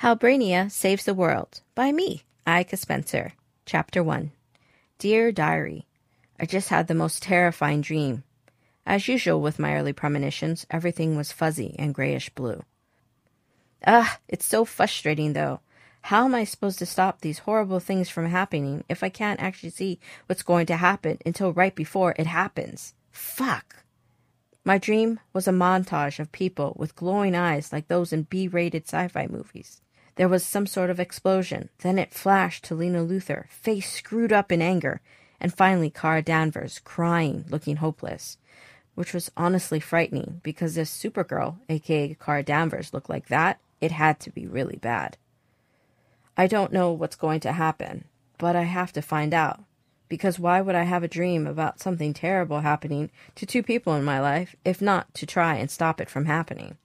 How Brainia Saves the World by me, Ika Spencer. Chapter 1 Dear Diary, I just had the most terrifying dream. As usual with my early premonitions, everything was fuzzy and grayish blue. Ugh, it's so frustrating though. How am I supposed to stop these horrible things from happening if I can't actually see what's going to happen until right before it happens? Fuck! My dream was a montage of people with glowing eyes like those in B rated sci fi movies. There was some sort of explosion. Then it flashed to Lena Luthor, face screwed up in anger, and finally Kara Danvers, crying, looking hopeless. Which was honestly frightening because if Supergirl, aka Kara Danvers, looked like that, it had to be really bad. I don't know what's going to happen, but I have to find out. Because why would I have a dream about something terrible happening to two people in my life if not to try and stop it from happening?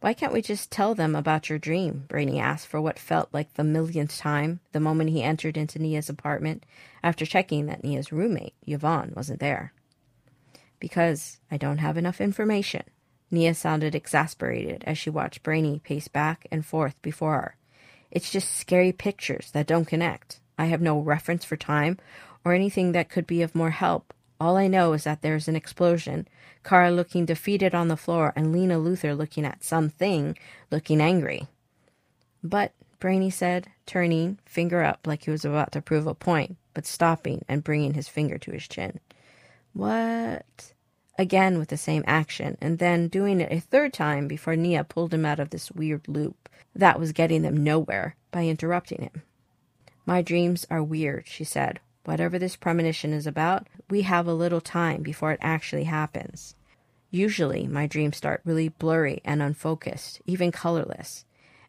Why can't we just tell them about your dream? Brainy asked for what felt like the millionth time the moment he entered into Nia's apartment after checking that Nia's roommate, Yvonne, wasn't there. Because I don't have enough information. Nia sounded exasperated as she watched Brainy pace back and forth before her. It's just scary pictures that don't connect. I have no reference for time or anything that could be of more help. All I know is that there's an explosion, Kara looking defeated on the floor, and Lena Luthor looking at something, looking angry. But, Brainy said, turning, finger up like he was about to prove a point, but stopping and bringing his finger to his chin. What? Again with the same action, and then doing it a third time before Nia pulled him out of this weird loop that was getting them nowhere by interrupting him. My dreams are weird, she said. Whatever this premonition is about, we have a little time before it actually happens. Usually, my dreams start really blurry and unfocused, even colorless,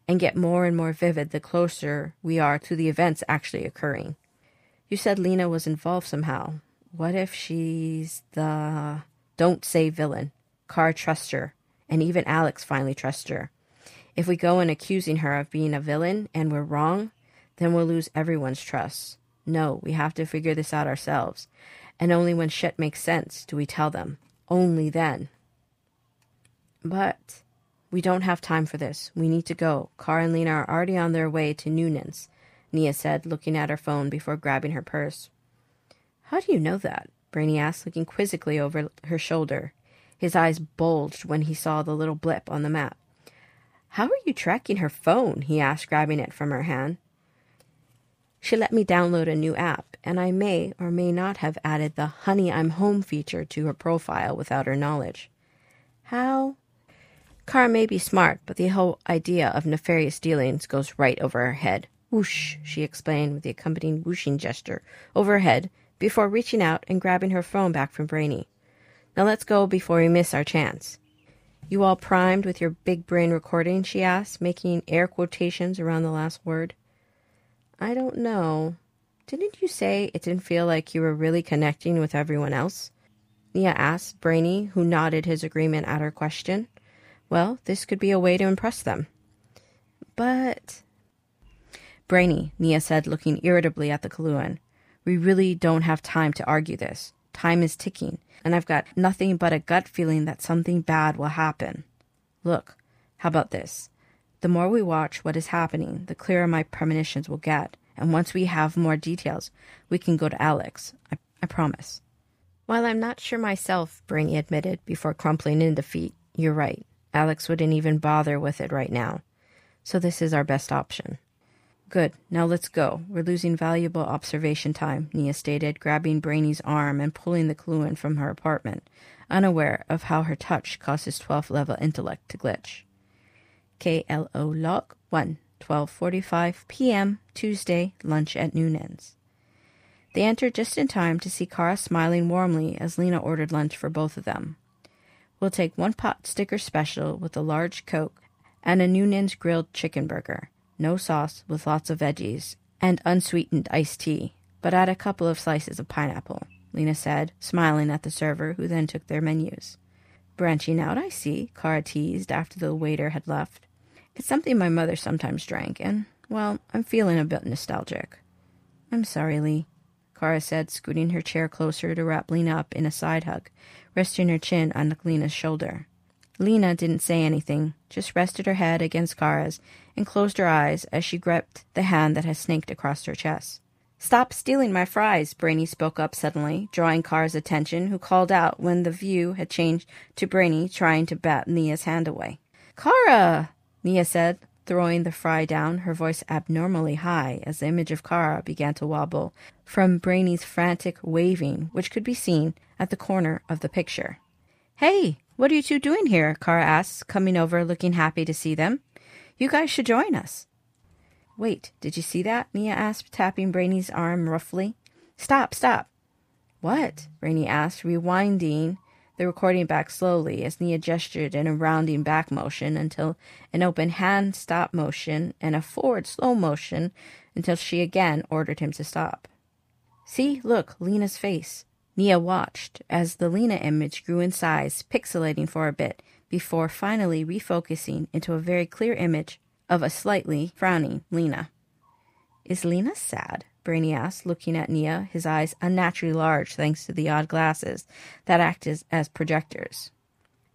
and get more and more vivid the closer we are to the events actually occurring. You said Lena was involved somehow. What if she's the. Don't say villain. Kara trusts her, and even Alex finally trusts her. If we go in accusing her of being a villain and we're wrong, then we'll lose everyone's trust. No, we have to figure this out ourselves. And only when shit makes sense do we tell them. Only then. But we don't have time for this. We need to go. Kara and Lena are already on their way to Noonan's, Nia said, looking at her phone before grabbing her purse. How do you know that? Brainy asked, looking quizzically over her shoulder. His eyes bulged when he saw the little blip on the map. How are you tracking her phone? he asked, grabbing it from her hand. She let me download a new app, and I may or may not have added the Honey I'm Home feature to her profile without her knowledge. How? Kara may be smart, but the whole idea of nefarious dealings goes right over her head. Whoosh, she explained with the accompanying whooshing gesture over her head before reaching out and grabbing her phone back from Brainy. Now let's go before we miss our chance. You all primed with your big brain recording? she asked, making air quotations around the last word. I don't know. Didn't you say it didn't feel like you were really connecting with everyone else? Nia asked Brainy, who nodded his agreement at her question. Well, this could be a way to impress them. But. Brainy, Nia said, looking irritably at the Coluan. We really don't have time to argue this. Time is ticking, and I've got nothing but a gut feeling that something bad will happen. Look, how about this? The more we watch what is happening, the clearer my premonitions will get. And once we have more details, we can go to Alex. I, I promise. While I'm not sure myself, Brainy admitted before crumpling in defeat, you're right. Alex wouldn't even bother with it right now. So this is our best option. Good. Now let's go. We're losing valuable observation time, Nia stated, grabbing Brainy's arm and pulling the Coluan from her apartment, unaware of how her touch caused his 12th level intellect to glitch. KLO log 1, 12:45 p.m. Tuesday, lunch at Noonan's. They entered just in time to see Kara smiling warmly as Lena ordered lunch for both of them. We'll take one pot sticker special with a large Coke and a Noonan's grilled chicken burger, no sauce with lots of veggies, and unsweetened iced tea, but add a couple of slices of pineapple, Lena said, smiling at the server who then took their menus. Branching out, I see, Kara teased after the waiter had left. It's something my mother sometimes drank, and, well, I'm feeling a bit nostalgic. I'm sorry, Lee, Kara said, scooting her chair closer to wrap Lena up in a side hug, resting her chin on Lena's shoulder. Lena didn't say anything, just rested her head against Kara's and closed her eyes as she gripped the hand that had snaked across her chest. Stop stealing my fries, Brainy spoke up suddenly, drawing Kara's attention, who called out when the view had changed to Brainy trying to bat Nia's hand away. Kara! Nia said, throwing the fry down, her voice abnormally high as the image of Kara began to wobble from Brainy's frantic waving, which could be seen at the corner of the picture. Hey, what are you two doing here? Kara asked, coming over looking happy to see them. You guys should join us. Wait, did you see that? Nia asked, tapping Brainy's arm roughly. Stop, stop. What? Brainy asked, rewinding the recording back slowly as Nia gestured in a rounding back motion until an open hand stop motion and a forward slow motion until she again ordered him to stop. See, look, Lena's face. Nia watched as the Lena image grew in size, pixelating for a bit, before finally refocusing into a very clear image of a slightly frowning Lena. Is Lena sad? Brainy asked, looking at Nia, his eyes unnaturally large thanks to the odd glasses that acted as projectors.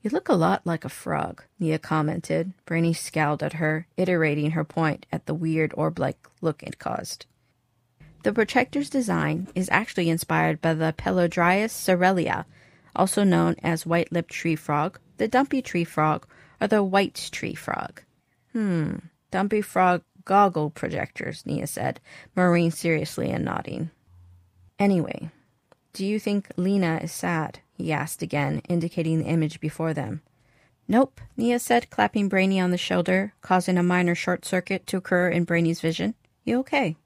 You look a lot like a frog, Nia commented. Brainy scowled at her, iterating her point at the weird orb like look it caused. The projector's design is actually inspired by the Pelodryas caerulea, also known as white-lipped tree frog, the dumpy tree frog, or the white tree frog. Hmm, dumpy frog goggle projectors, Nia said, murmuring seriously and nodding. Anyway, do you think Lena is sad? he asked again, indicating the image before them. Nope, Nia said, clapping Brainy on the shoulder, causing a minor short circuit to occur in Brainy's vision. You okay?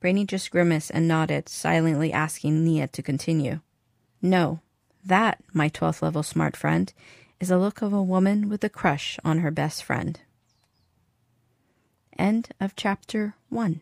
Brainy just grimaced and nodded, silently asking Nia to continue. No, that, my 12th level smart friend, is the look of a woman with a crush on her best friend. End of chapter 1.